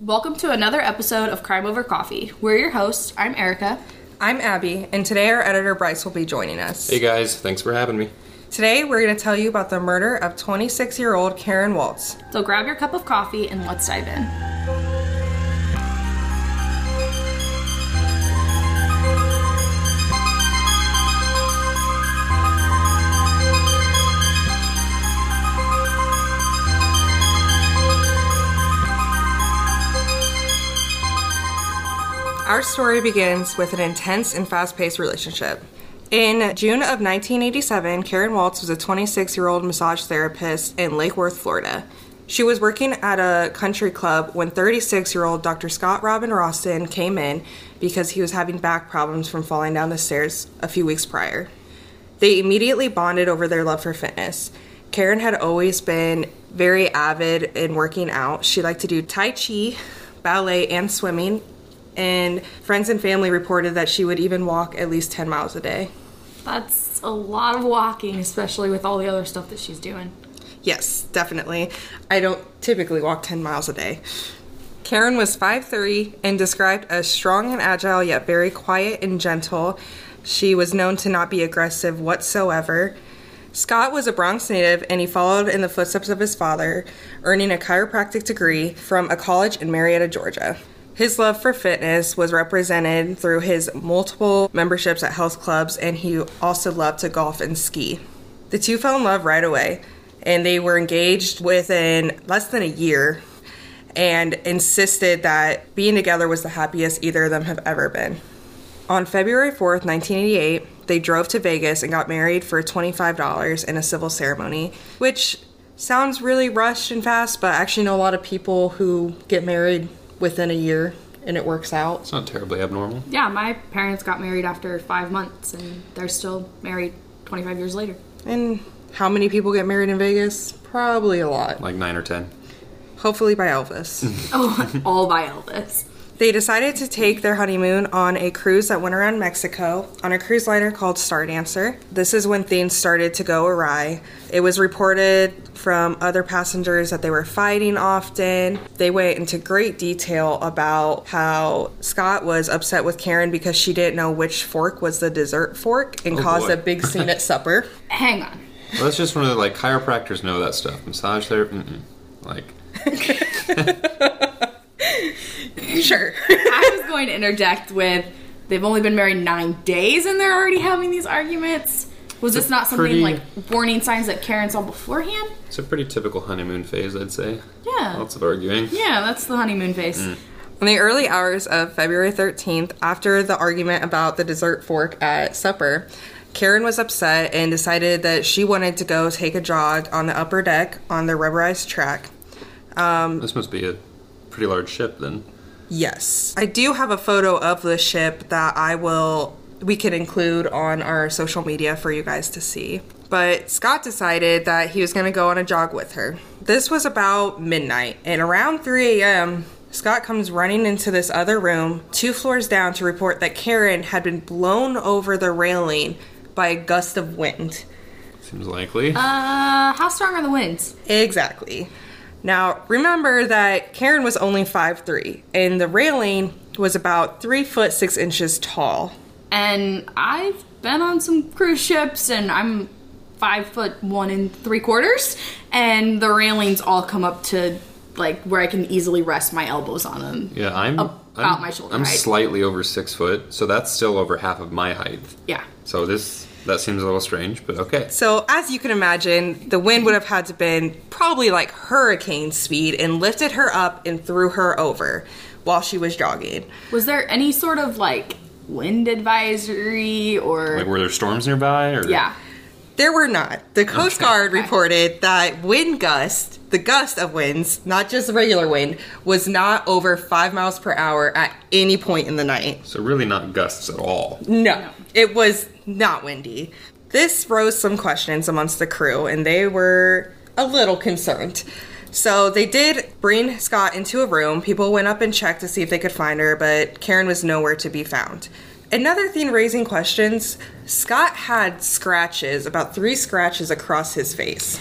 Welcome to another episode of Crime Over Coffee. We're your hosts. I'm Erica. I'm Abby, and today our editor Bryce will be joining us. Hey guys, thanks for having me. Today we're going to tell you about the murder of 26 year old Karen Waltz. So grab your cup of coffee and let's dive in. Our story begins with an intense and fast paced relationship. In June of 1987, Karen Waltz was a 26 year old massage therapist in Lake Worth, Florida. She was working at a country club when 36 year old Dr. Scott Robin Roston came in because he was having back problems from falling down the stairs a few weeks prior. They immediately bonded over their love for fitness. Karen had always been very avid in working out. She liked to do Tai Chi, ballet, and swimming, and friends and family reported that she would even walk at least 10 miles a day. That's a lot of walking, especially with all the other stuff that she's doing. Yes, definitely. I don't typically walk 10 miles a day. Karen was 5'3 and described as strong and agile, yet very quiet and gentle. She was known to not be aggressive whatsoever. Scott was a Bronx native and he followed in the footsteps of his father, earning a chiropractic degree from a college in Marietta, Georgia. His love for fitness was represented through his multiple memberships at health clubs, and he also loved to golf and ski. The two fell in love right away, and they were engaged within less than a year and insisted that being together was the happiest either of them have ever been. On February 4th, 1988, they drove to Vegas and got married for $25 in a civil ceremony, which sounds really rushed and fast, but I actually know a lot of people who get married within a year and it works out. It's not terribly abnormal. Yeah, my parents got married after five months and they're still married 25 years later. And how many people get married in Vegas? Probably a lot. Like nine or ten. Hopefully by Elvis. Oh, all by Elvis. They decided to take their honeymoon on a cruise that went around Mexico on a cruise liner called Star Dancer. This is when things started to go awry. It was reported from other passengers that they were fighting often. They went into great detail about how Scott was upset with Karen because she didn't know which fork was the dessert fork and Oh, caused boy. a big scene at supper. Hang on. Well, that's just one of the like chiropractors know that stuff. Massage therapy, mm-mm. like Sure. I was going to interject with they've only been married nine days and they're already having these arguments. Was this not something pretty- like warning signs that Karen saw beforehand? it's a pretty typical honeymoon phase, I'd say. Yeah. Lots of arguing. Yeah, that's the honeymoon phase. Mm. In the early hours of February 13th, after the argument about the dessert fork at supper, Karen was upset and decided that she wanted to go take a jog on the upper deck on the rubberized track. Um, this must be a pretty large ship then. Yes. I do have a photo of the ship that I will we can include on our social media for you guys to see. But Scott decided that he was going to go on a jog with her. This was about midnight, and around 3 a.m., Scott comes running into this other room, two floors down, to report that Karen had been blown over the railing by a gust of wind. Seems likely. Uh, how strong are the winds? Exactly. Now, remember that Karen was only 5'3, and the railing was about 3 foot 6 inches tall. And I've been on some cruise ships, and I'm five foot one and three quarters, and the railings all come up to like where I can easily rest my elbows on them. yeah, I'm about I'm, my shoulder I'm height. slightly over six foot, so that's still over half of my height. Yeah. So this that seems a little strange, but okay. So, as you can imagine, the wind would have had to been probably like hurricane speed and lifted her up and threw her over while she was jogging. Was there any sort of like wind advisory or Like were there storms nearby or yeah? There were not. The Coast Okay. Guard reported that wind gust, the gust of winds, not just the regular wind, was not over five miles per hour at any point in the night. So really not gusts at all. No, it was not windy. This rose some questions amongst the crew, and they were a little concerned. So they did bring Scott into a room. People went up and checked to see if they could find her, but Karen was nowhere to be found. Another thing raising questions Scott had scratches, about three scratches across his face.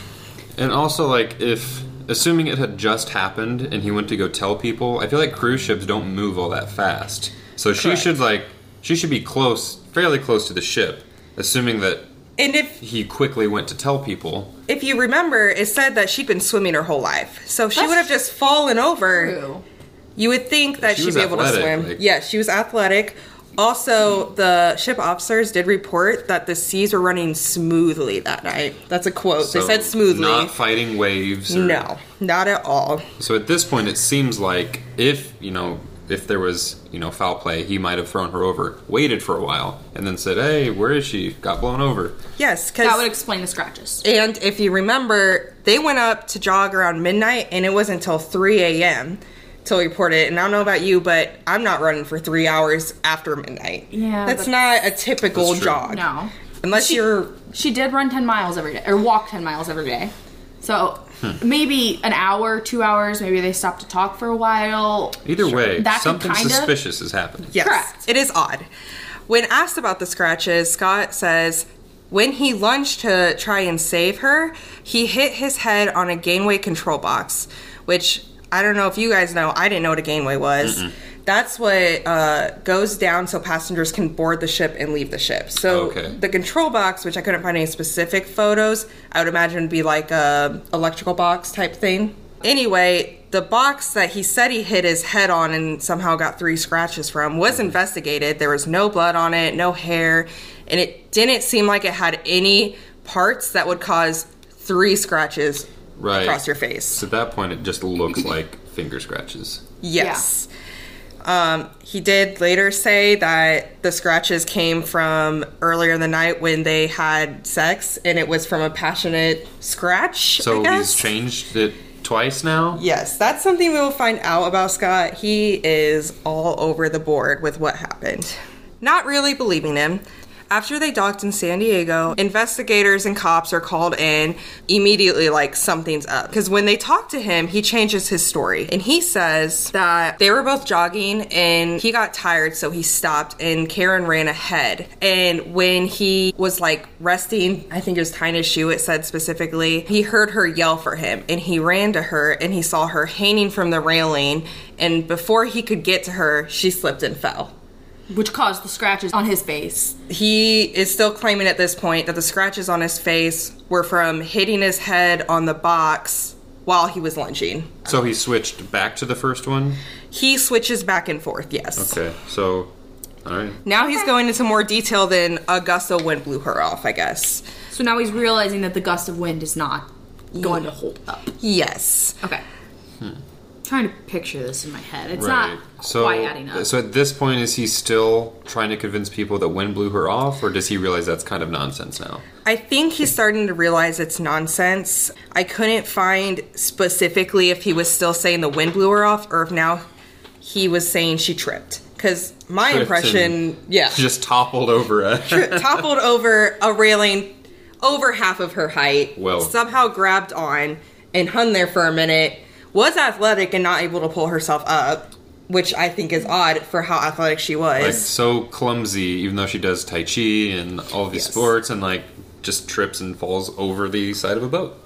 And also, like, if assuming it had just happened and he went to go tell people, I feel like cruise ships don't move all that fast. So she should like she should be close, fairly close to the ship, assuming that And if he quickly went to tell people. if you remember, it said that she'd been swimming her whole life. So she That's would have just fallen over, True. you would think that She she'd was be able to athletic, swim. like- yeah, she was athletic. Also, the ship officers did report that the seas were running smoothly that night. That's a quote. they So said smoothly. Not fighting waves. or- no, not at all. So at this point, it seems like if you know if there was you know foul play, he might have thrown her over, waited for a while, and then said, "Hey, where is she?" Got blown over. Yes, That would explain the scratches. and if you remember, they went up to jog around midnight, and it wasn't until three a.m. till we reported. And I don't know about you, but I'm not running for three hours after midnight. Yeah, that's but- not a typical jog. No. unless She- you're She did run 10 miles every day, or walk 10 miles every day. So Hmm. maybe an hour, two hours, maybe they stopped to talk for a while. Either way, That something kinda- suspicious has happened. Yes. Correct. It is odd. When asked about the scratches, Scott says when he lunged to try and save her, he hit his head on a gangway control box, which I don't know if you guys know, I didn't know what a gangway was. That's what uh, goes down so passengers can board the ship and leave the ship. So Okay. the control box, which I couldn't find any specific photos, I would imagine would be like a electrical box type thing. Anyway, the box that he said he hit his head on and somehow got three scratches from was investigated. There was no blood on it, no hair, and it didn't seem like it had any parts that would cause three scratches Right. across your face. So at that point, it just looks like finger scratches. Yes. Um, he did later say that the scratches came from earlier in the night when they had sex, and it was from a passionate scratch. So he's changed it twice now. Yes, that's something we will find out about Scott. He is all over the board with what happened. Not really believing him. After they docked in San Diego, investigators and cops are called in immediately like something's up. Because when they talk to him, he changes his story. And he says that they were both jogging and he got tired, so he stopped and Karen ran ahead. And when he was like resting, I think it was tying his shoe, it said specifically, he heard her yell for him and he ran to her and he saw her hanging from the railing. And before he could get to her, she slipped and fell. Which caused the scratches on his face. He is still claiming at this point that the scratches on his face were from hitting his head on the box while he was lunging. So he switched back to the first one. He switches back and forth, yes. Okay, so all right. Now he's going into more detail than a gust of wind blew her off, I guess. So now he's realizing that the gust of wind is not going to hold up. Yes. Okay. Hmm. Trying to picture this in my head. It's right. not so, quite adding up. so at this point, is he still trying to convince people that wind blew her off, or does he realize that's kind of nonsense now? I think he's starting to realize it's nonsense. I couldn't find specifically if he was still saying the wind blew her off or if now he was saying she tripped. Because my Tripped impression, and yeah, Just toppled over a. toppled over a railing over half of her height, Well, somehow grabbed on and hung there for a minute, was athletic and not able to pull herself up, which I think is odd for how athletic she was. like so clumsy, even though she does tai chi and all these Yes. sports, and like just trips and falls over the side of a boat.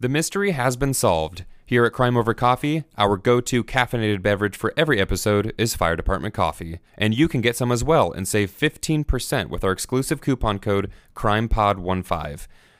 The mystery has been solved. Here at Crime Over Coffee, our go to caffeinated beverage for every episode is Fire Department Coffee. And you can get some as well and save 15% with our exclusive coupon code CRIMEPOD15.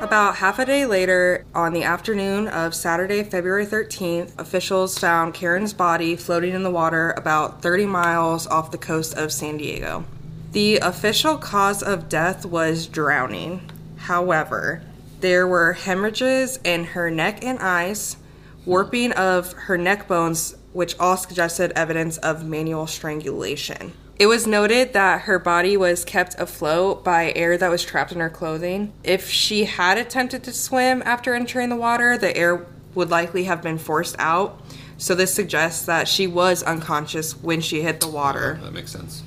About half a day later, on the afternoon of Saturday, February 13th, officials found Karen's body floating in the water about 30 miles off the coast of San Diego. The official cause of death was drowning. However, there were hemorrhages in her neck and eyes, warping of her neck bones, which all suggested evidence of manual strangulation. It was noted that her body was kept afloat by air that was trapped in her clothing. If she had attempted to swim after entering the water, the air would likely have been forced out. So this suggests that she was unconscious when she hit the water. That makes sense.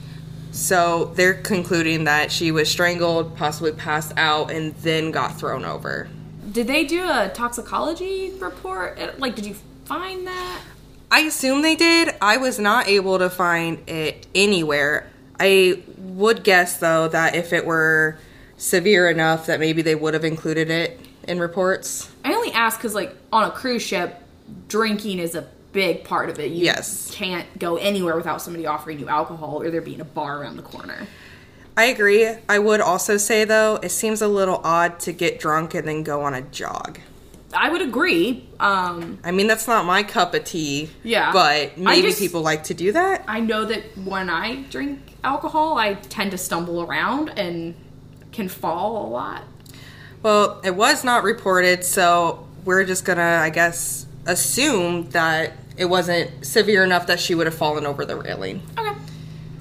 So they're concluding that she was strangled, possibly passed out, and then got thrown over. Did they do a toxicology report? Like, did you find that? I assume they did. I was not able to find it anywhere. I would guess, though, that if it were severe enough, that maybe they would have included it in reports. I only ask because, like, on a cruise ship, drinking is a big part of it. You Yes. can't go anywhere without somebody offering you alcohol or there being a bar around the corner. I agree. I would also say, though, it seems a little odd to get drunk and then go on a jog. I would agree. Um, I mean, that's not my cup of tea. Yeah. But maybe just- people like to do that. I know that when I drink alcohol, I tend to stumble around and can fall a lot. Well, it was not reported, so we're just gonna, I guess, assume that it wasn't severe enough that she would have fallen over the railing. Okay.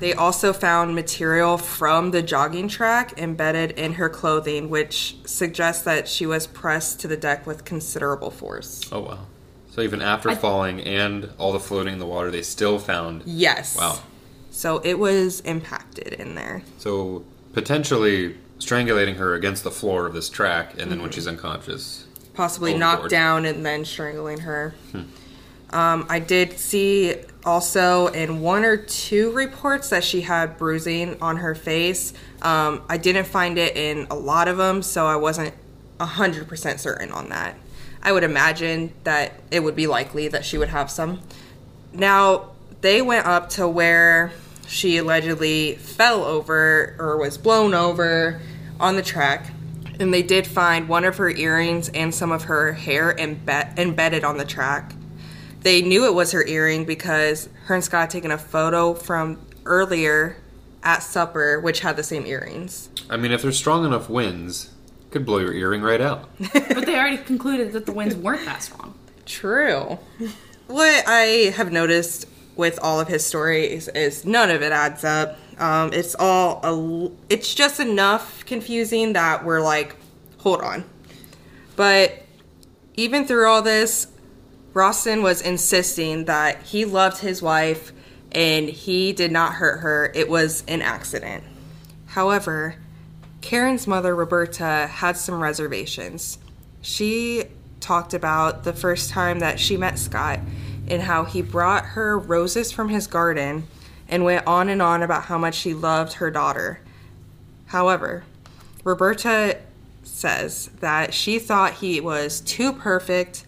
They also found material from the jogging track embedded in her clothing, which suggests that she was pressed to the deck with considerable force. Oh wow. So even after falling and all the floating in the water, they still found. Yes. Wow. So it was impacted in there. So potentially strangulating her against the floor of this track, and then when she's unconscious. possibly Overboard. knocked down and then strangling her. Um, I did see also in one or two reports that she had bruising on her face. Um, I didn't find it in a lot of them, so I wasn't 100% certain on that. I would imagine that it would be likely that she would have some. Now, they went up to where she allegedly fell over or was blown over on the track, and they did find one of her earrings and some of her hair embe- embedded on the track. They knew it was her earring because her and Scott had taken a photo from earlier at supper, which had the same earrings. I mean, if there's strong enough winds, could blow your earring right out. But they already concluded that the winds weren't that strong. True. What I have noticed with all of his stories is none of it adds up. Um, it's all a, l- it's just enough confusing that we're like, hold on. But even through all this, Roston was insisting that he loved his wife and he did not hurt her. It was an accident. However, Karen's mother, Roberta, had some reservations. She talked about the first time that she met Scott and how he brought her roses from his garden and went on and on about how much he loved her daughter. However, Roberta says that she thought he was too perfect,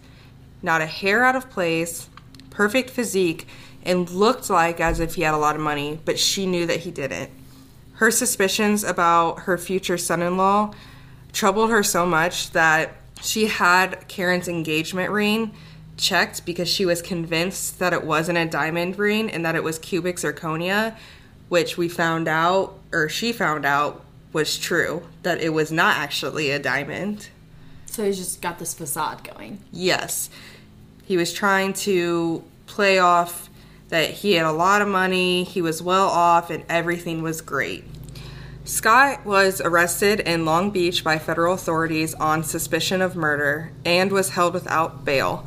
not a hair out of place, perfect physique, and looked like as if he had a lot of money, but she knew that he didn't. Her suspicions about her future son in law troubled her so much that she had Karen's engagement ring checked because she was convinced that it wasn't a diamond ring and that it was cubic zirconia, which we found out, or she found out, was true, that it was not actually a diamond. So he's just got this facade going. Yes. He was trying to play off that he had a lot of money, he was well off, and everything was great. Scott was arrested in Long Beach by federal authorities on suspicion of murder and was held without bail.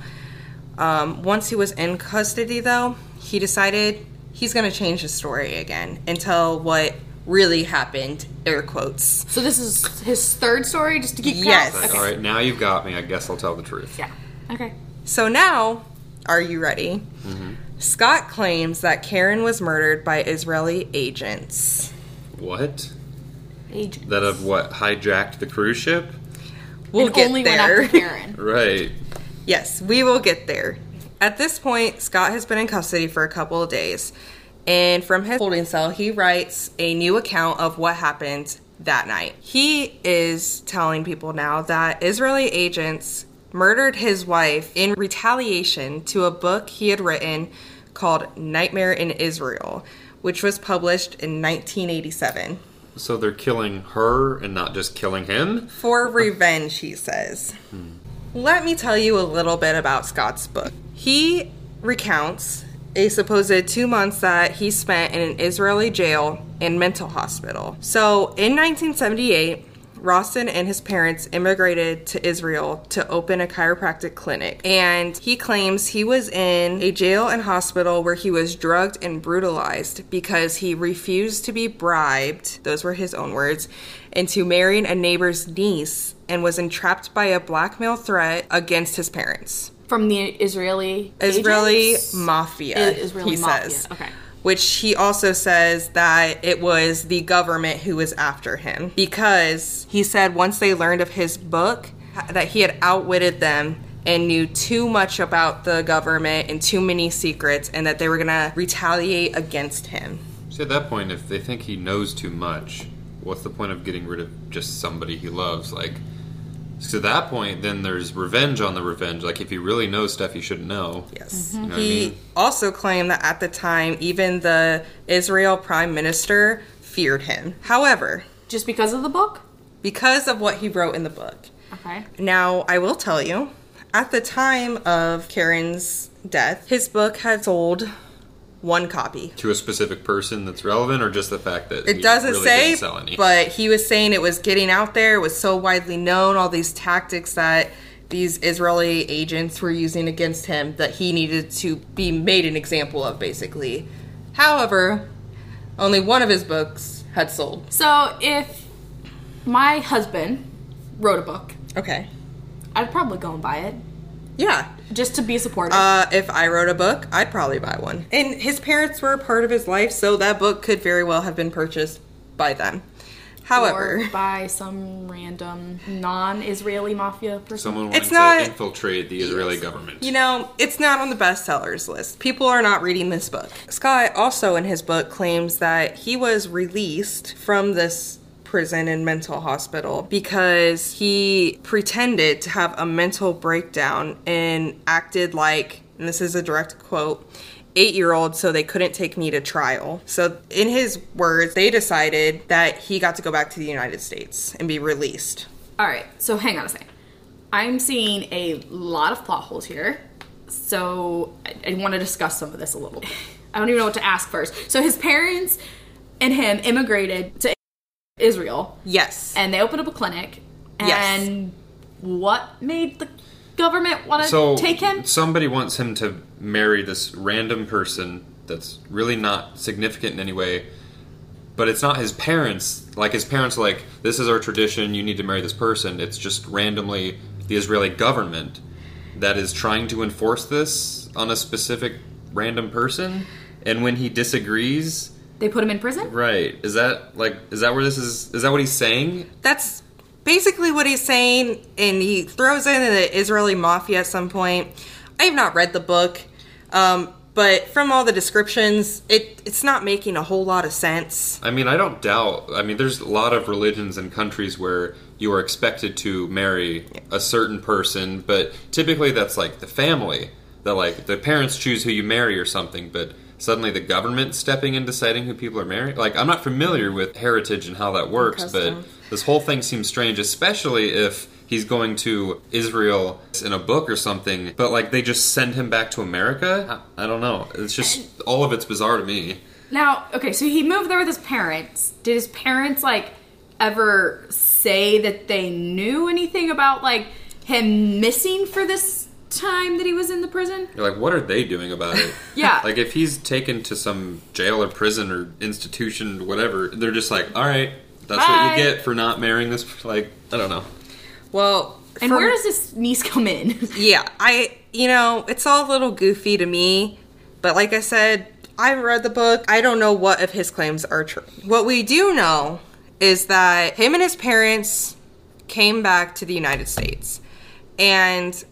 Um, once he was in custody, though, he decided he's going to change his story again and tell what really happened, air quotes. So this is his third story, just to keep count? Yes. Like, Okay. all right, now you've got me. I guess I'll tell the truth. Yeah. Okay. So now, are you ready? Mm-hmm. Scott claims that Karen was murdered by Israeli agents. What? Agent. That have what hijacked the cruise ship? We'll and get only went there. after Karen. Right. Yes, we will get there. At this point, Scott has been in custody for a couple of days. And from his holding cell, he writes a new account of what happened that night. He is telling people now that Israeli agents murdered his wife in retaliation to a book he had written called Nightmare in Israel, which was published in 1987. So they're killing her and not just killing him? For revenge, he says. Let me tell you a little bit about Scott's book. He recounts a supposed two months that he spent in an Israeli jail and mental hospital. So in 1978, Roston and his parents immigrated to Israel to open a chiropractic clinic. And he claims he was in a jail and hospital where he was drugged and brutalized because he refused to be bribed, those were his own words, into marrying a neighbor's niece and was entrapped by a blackmail threat against his parents. From the Israeli Israeli agents? mafia, I- Israeli he mafia, says. okay. Which he also says that it was the government who was after him because he said once they learned of his book that he had outwitted them and knew too much about the government and too many secrets and that they were going to retaliate against him. See, at that point, if they think he knows too much, what's the point of getting rid of just somebody he loves? Like, to that point, then there's revenge on the revenge. Like, if he really knows stuff he shouldn't know. Yes. Mm-hmm. You know what I He mean? also claimed that at the time, even the Israel prime minister feared him. However, Just because of the book? because of what he wrote in the book, Okay. Now, I will tell you, at the time of Karen's death, his book had sold one copy. To a specific person that's relevant, or just the fact that It he doesn't really say, didn't sell any? but he was saying it was getting out there. It was so widely known, all these tactics that these Israeli agents were using against him that he needed to be made an example of, basically. However, only one of his books had sold. So if my husband wrote a book, Okay. I'd probably go and buy it Yeah, just to be supportive. Uh, if I wrote a book, I'd probably buy one. And his parents were a part of his life, so that book could very well have been purchased by them. However, or by some random non-Israeli mafia person. Someone wanting It's not- to infiltrate the Israeli government. you know, it's not on the bestsellers list. People are not reading this book. Scott also in his book claims that he was released from this prison and mental hospital because he pretended to have a mental breakdown and acted like, and this is a direct quote, eight year old, so they couldn't take me to trial. So, in his words, they decided that he got to go back to the United States and be released. All right, so hang on a second. I'm seeing a lot of plot holes here, so I, I want to discuss some of this a little bit. I don't even know what to ask first. So his parents and him immigrated to Israel, Yes. and they opened up a clinic. Yes. And what made the government want to So take him? somebody wants him to marry this random person that's really not significant in any way, but it's not his parents. Like his parents, are like this is our tradition. You need to marry this person. It's just randomly the Israeli government that is trying to enforce this on a specific random person. And when he disagrees, They put him in prison. right? Is that like is that where this is? Is that what he's saying? That's basically what he's saying, and he throws in the Israeli mafia at some point. I have not read the book, um, but from all the descriptions, it it's not making a whole lot of sense. I mean, I don't doubt. I mean, there's a lot of religions and countries where you are expected to marry a certain person, but typically that's like the family. That like the parents choose who you marry or something, but suddenly the government stepping in deciding who people are married. Like I'm not familiar with heritage and how that works, but this whole thing seems strange, especially if he's going to Israel in a book or something, but like they just send him back to America. I, I don't know. It's just all of it's bizarre to me. Now, okay, so he moved there with his parents. Did his parents like ever say that they knew anything about like him missing for this time that he was in the prison? You're like, what are they doing about it? Yeah. like, if he's taken to some jail or prison or institution, whatever, they're just like, all right, that's what you get for not marrying this. Like, I don't know. Well, And from- where does this niece come in? yeah, I you know it's all a little goofy to me, but like I said, I read the book. I don't know what of his claims are true. What we do know is that him and his parents came back to the United States, and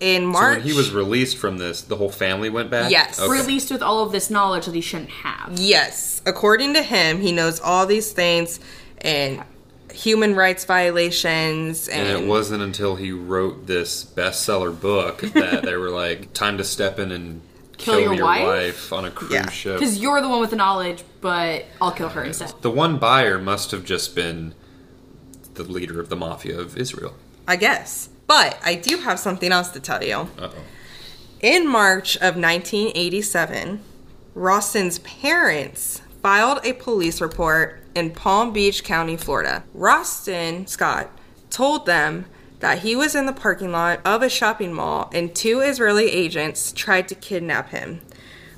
in So March when he was released from this, the whole family went back? Yes. Okay. Released with all of this knowledge that he shouldn't have. Yes, according to him, he knows all these things and human rights violations and, And it wasn't until he wrote this bestseller book that they were like, time to step in and Kill kill, your your, wife? wife? on a cruise Yeah. ship. Because you're the one with the knowledge, but I'll kill her instead. The one buyer must have just been the leader of the mafia of Israel. I guess. But I do have something else to tell you. Uh oh. In March of 1987, Roston's parents filed a police report in Palm Beach County, Florida. Roston Scott told them that he was in the parking lot of a shopping mall and two Israeli agents tried to kidnap him.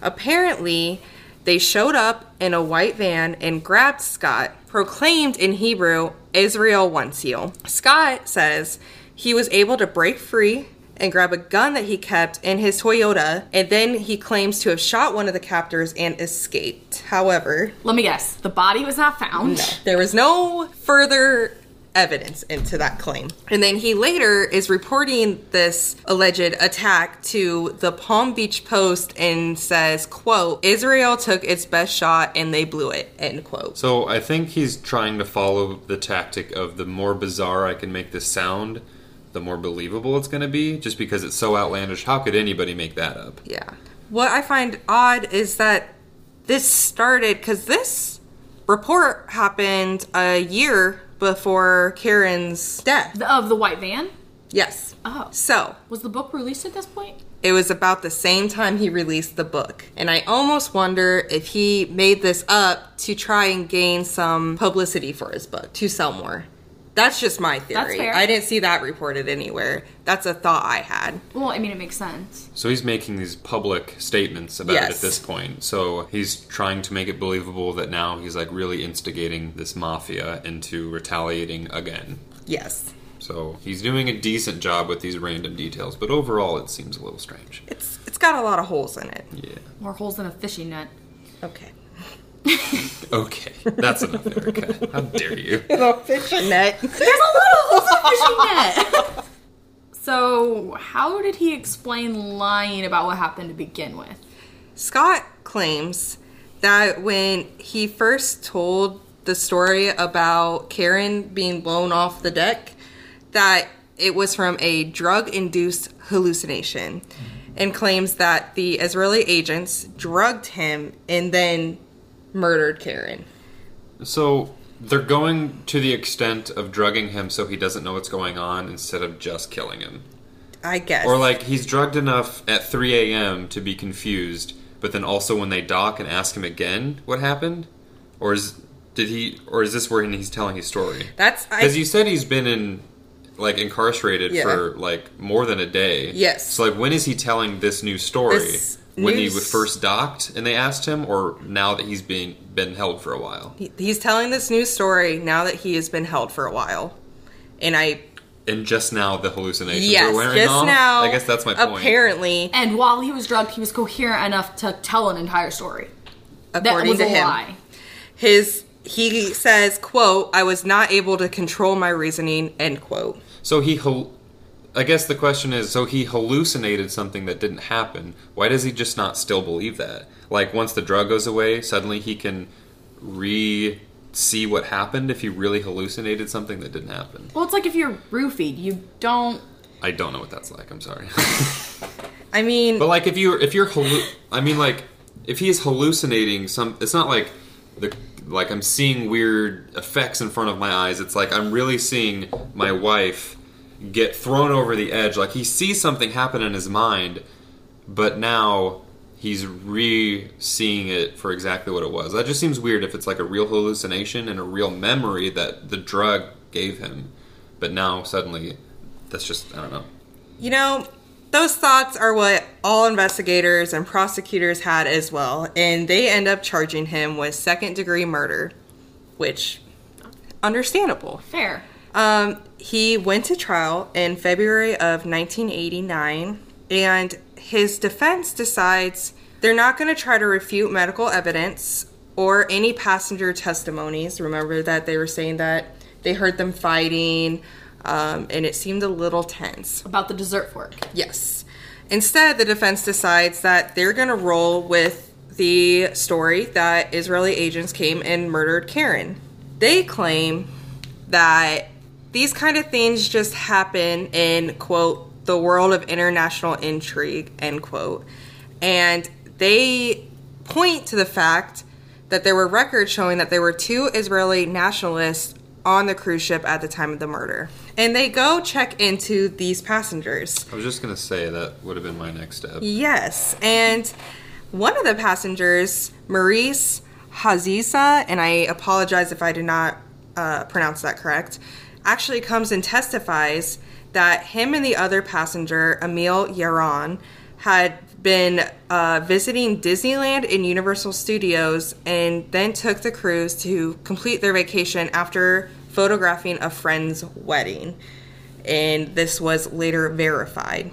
Apparently, they showed up in a white van and grabbed Scott, proclaimed in Hebrew, Israel wants you. Scott says he was able to break free and grab a gun that he kept in his Toyota, and then he claims to have shot one of the captors and escaped. However, Let me guess. The body was not found. there was no further evidence into that claim. And then he later is reporting this alleged attack to the Palm Beach Post and says, quote, Israel took its best shot and they blew it, end quote. So I think he's trying to follow the tactic of the more bizarre I can make this sound, the more believable it's going to be, just because it's so outlandish. How could anybody make that up? Yeah. What I find odd is that this started because this report happened a year before Karen's death. The- Of the white van? Yes. Oh. So Was the book released at this point? it was about the same time he released the book. And I almost wonder if he made this up to try and gain some publicity for his book, to sell more. That's just my theory. fair. I didn't see that reported anywhere. That's a thought I had. Well, I mean, it makes sense. So he's making these public statements about it at this point. So he's trying to make it believable that now he's like really instigating this mafia into retaliating again. Yes. So he's doing a decent job with these random details, but overall it seems a little strange. It's it's got a lot of holes in it. Yeah. More holes than a fishing net. Okay. Okay. That's enough, Erica. How dare you? The fishing net. There's a lot of holes in a fishing net! so, how did he explain lying about what happened to begin with? Scott claims that when he first told the story about Karen being blown off the deck, that it was from a drug induced hallucination and claims that the Israeli agents drugged him and then murdered Karen. So they're going to the extent of drugging him so he doesn't know what's going on instead of just killing him. I guess. Or like he's drugged enough at 3 a.m. to be confused, but then also when they dock and ask him again what happened, or is did he or is this where he's telling his story? That's Because you said he's been in like incarcerated Yeah. for like more than a day. Yes. So like when is he telling this new story? This when he was first docked and they asked him, or now that he's been been held for a while? he- he's telling this new story now that he has been held for a while. And I And just now the hallucinations yes, are wearing just off. now I guess that's my point. Apparently, And while he was drugged, he was coherent enough to tell an entire story. That according was to a him. lie. his he says quote i was not able to control my reasoning end quote So he, hal- I guess the question is, so he hallucinated something that didn't happen. Why does he just not still believe that? Like once the drug goes away, suddenly he can re see what happened if he really hallucinated something that didn't happen. Well, it's like if you're roofied, you don't. I don't know what that's like. I'm sorry. i mean but like if you're if you're hallu- I mean like if he is hallucinating some, it's not like the like I'm seeing weird effects in front of my eyes. It's like I'm really seeing my wife get thrown over the edge. Like he sees something happen in his mind, but now he's re-seeing it for exactly what it was. That just seems weird if it's like a real hallucination and a real memory that the drug gave him, but now suddenly that's just I don't know. you know those thoughts are what all investigators and prosecutors had as well and they end up charging him with second degree murder which understandable Fair. Um, he went to trial in February of 1989, and his defense decides they're not going to try to refute medical evidence or any passenger testimonies. Remember that they were saying that they heard them fighting, um, and it seemed a little tense. About the dessert fork. Yes. Instead, the defense decides that they're going to roll with the story that Israeli agents came and murdered Karen. They claim that these kind of things just happen in, quote, the world of international intrigue, end quote. And they point to the fact that there were records showing that there were two Israeli nationalists on the cruise ship at the time of the murder. And they go check into these passengers. I was just gonna say that would have been my next step. Yes, and one of the passengers, Maurice Haziza, and I apologize if I did not uh, pronounce that correct, actually comes and testifies that him and the other passenger, Emil Yaron, had been uh, visiting Disneyland and Universal Studios and then took the cruise to complete their vacation after photographing a friend's wedding. And this was later verified.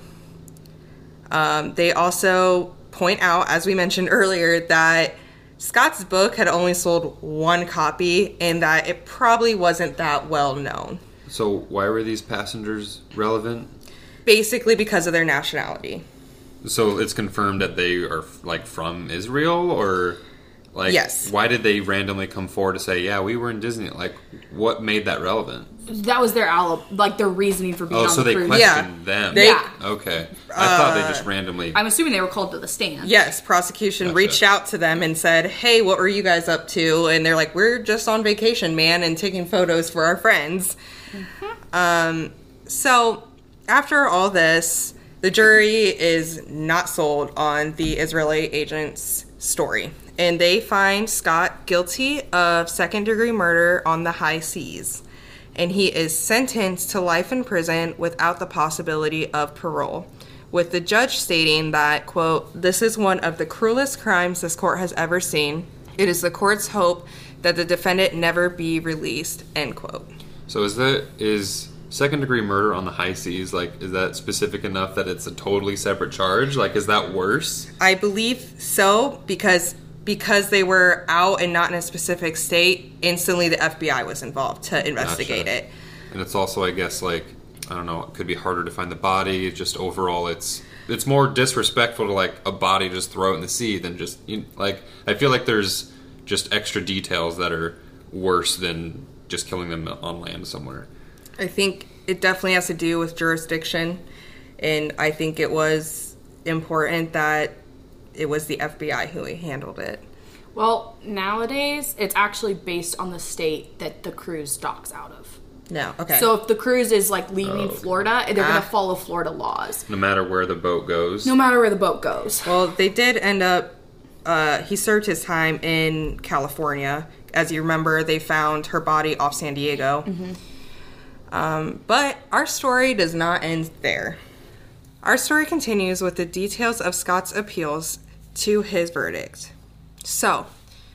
Um, they also point out, as we mentioned earlier, that Scott's book had only sold one copy and that it probably wasn't that well known. So why were these passengers relevant? Basically, because of their nationality. So it's confirmed that they are like from Israel, or like Yes. Why did they randomly come forward to say, "Yeah, we were in Disney"? Like, what made that relevant? That was their alibi, like their reasoning for being Oh, on so the they cruise. questioned Yeah. them. They- Yeah. Okay, I thought they just randomly. I'm assuming they were called to the stand. Yes, prosecution Gotcha. reached out to them and said, Hey, what were you guys up to? And they're like, We're just on vacation, man, and taking photos for our friends. Um, so, after all this, the jury is not sold on the Israeli agent's story. And they find Scott guilty of second degree murder on the high seas. And he is sentenced to life in prison without the possibility of parole with the judge stating that, quote, this is one of the cruelest crimes this court has ever seen. It is the court's hope that the defendant never be released, end quote. so is that is second degree murder on the high seas like is that specific enough that it's a totally separate charge? Like, is that worse? I believe so because because they were out and not in a specific state, instantly the FBI was involved to investigate Gotcha. it. And it's also, I guess, like I don't know, it could be harder to find the body. Just overall, it's it's more disrespectful to like a body just throw it in the sea than just you, like I feel like there's just extra details that are worse than just killing them on land somewhere. I think it definitely has to do with jurisdiction, and I think it was important that it was the FBI who handled it. Well, nowadays it's actually based on the state that the cruise docks out of. No, okay. So if the cruise is like leaving Florida, they're Ah. gonna follow Florida laws, No matter where the boat goes. no matter where the boat goes. Well, they did end up. Uh, he served his time in California. As you remember, they found her body off San Diego. Um, but our story does not end there. Our story continues with the details of Scott's appeals to his verdict. So,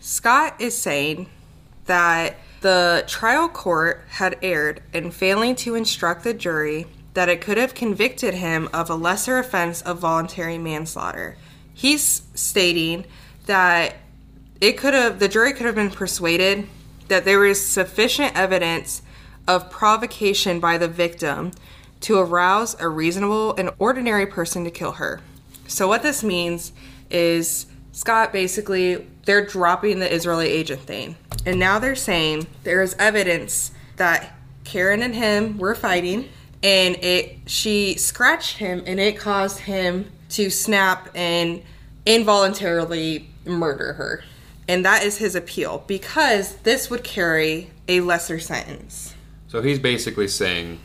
Scott is saying that the trial court had erred in failing to instruct the jury that it could have convicted him of a lesser offense of voluntary manslaughter. He's stating that it could have the jury could have been persuaded that there was sufficient evidence of provocation by the victim to arouse a reasonable and ordinary person to kill her. So what this means is Scott basically they're dropping the Israeli agent thing. And now they're saying there is evidence that Karen and him were fighting and it she scratched him and it caused him to snap and involuntarily murder her. And that is his appeal because this would carry a lesser sentence. So he's basically saying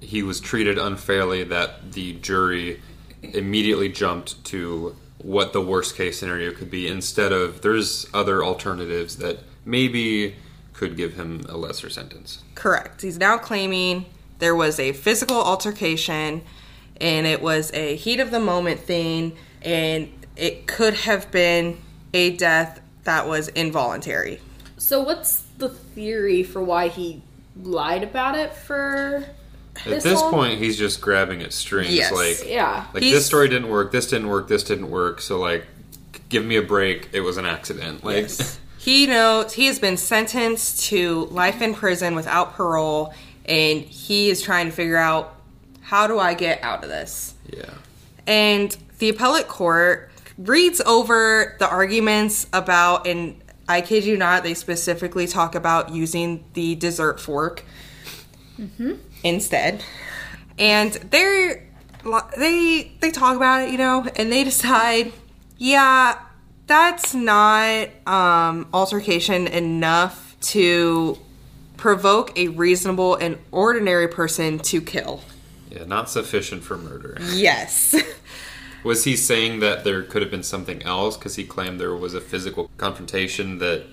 he was treated unfairly, that the jury immediately jumped to what the worst case scenario could be instead of there's other alternatives that maybe could give him a lesser sentence. Correct. He's now claiming there was a physical altercation and it was a heat of the moment thing and it could have been a death that was involuntary. So what's the theory for why he lied about it for At this point, he's just grabbing at strings. Yes. Like, Yeah. like He's- this story didn't work, this didn't work, this didn't work. So like, give me a break. It was an accident. Like, He knows he has been sentenced to life in prison without parole and he is trying to figure out how do I get out of this? yeah. And the appellate court reads over the arguments about, and I kid you not, they specifically talk about using the dessert fork mm-hmm. Instead. And they're they they talk about it, you know, and they decide, yeah, that's not um, altercation enough to provoke a reasonable and ordinary person to kill. Yeah, not sufficient for murder. Yes. Was he saying that there could have been something else because he claimed there was a physical confrontation that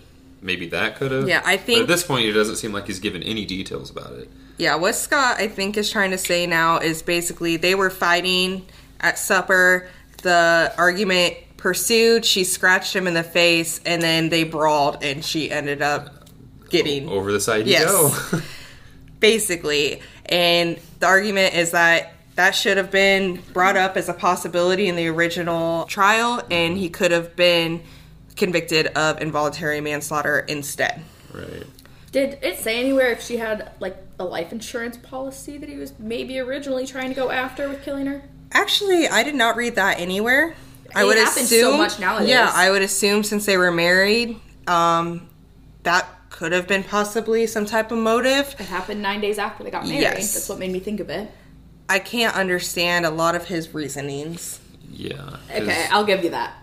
maybe that could have? Yeah, I But think- at this point, it doesn't seem like he's given any details about it. Yeah, what Scott I think is trying to say now is basically they were fighting at supper. The argument pursued. She scratched him in the face, and then they brawled, and she ended up getting Over the side you Yes. go. basically. And the argument is that that should have been brought up as a possibility in the original trial, and he could have been convicted of involuntary manslaughter instead. right. Did it say anywhere if she had like a life insurance policy that he was maybe originally trying to go after with killing her? Actually, I did not read that anywhere. I It would happens so assume much nowadays. Yeah, I would assume since they were married, um, that could have been possibly some type of motive. It happened nine days after they got married. Yes. That's what made me think of it. I can't understand a lot of his reasonings, Yeah. Okay, I'll give you that.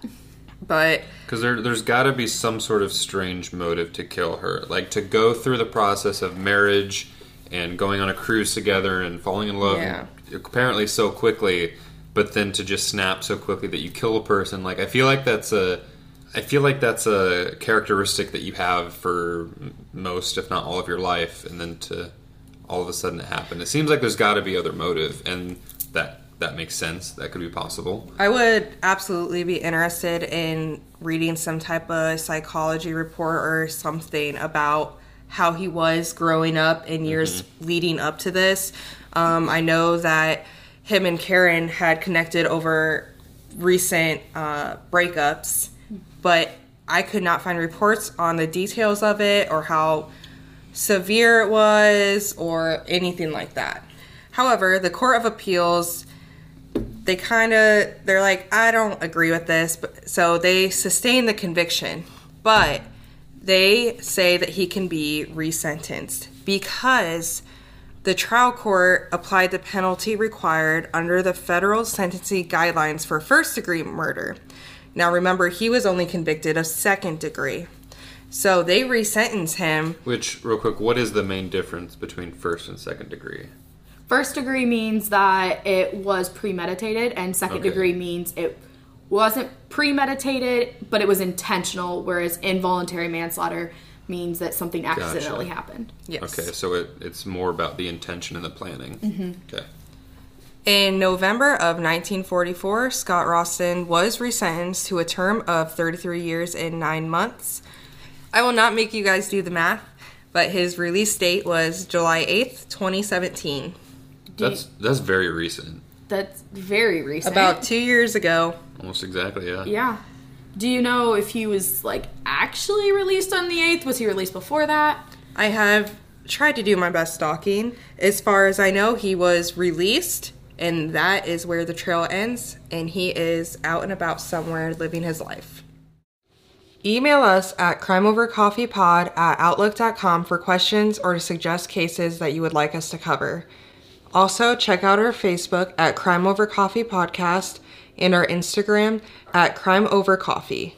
but Because there, there's got to be some sort of strange motive to kill her. Like to go through the process of marriage and going on a cruise together and falling in love Yeah. apparently so quickly, but then to just snap so quickly that you kill a person. Like I feel like that's a. I feel like that's a characteristic that you have for most, if not all, of your life, and then to all of a sudden it happened. It seems like there's got to be other motive, and that that makes sense. That could be possible. I would absolutely be interested in reading some type of psychology report or something about how he was growing up in years leading up to this. Um, I know that him and Karen had connected over recent uh, breakups, but I could not find reports on the details of it or how severe it was or anything like that. However, the Court of Appeals they kind of they're like I don't agree with this, but so they sustain the conviction, but they say that he can be resentenced because the trial court applied the penalty required under the federal sentencing guidelines for first degree murder. Now remember, he was only convicted of second degree. So they resentence him. Which, real quick, what is the main difference between first and second degree? First degree means that it was premeditated, and second Okay. degree means it wasn't premeditated, but it was intentional, whereas involuntary manslaughter means that something accidentally happened. Yes. Okay, so it, it's more about the intention and the planning. Mm-hmm. Okay. In November of 1944, Scott Roston was resentenced to a term of 33 years and 9 months. I will not make you guys do the math, but his release date was July 8th, 2017. That's that's very recent. That's very recent. About two years ago. Almost exactly, yeah. yeah. Do you know if he was like actually released on the eighth? Was he released before that? I have tried to do my best stalking. As far as I know, he was released, and that is where the trail ends, and he is out and about somewhere living his life. Email us at crimeovercoffeepod at outlook.com for questions or to suggest cases that you would like us to cover. Also, check out our Facebook at Crime Over Coffee Podcast and our Instagram at Crime Over Coffee.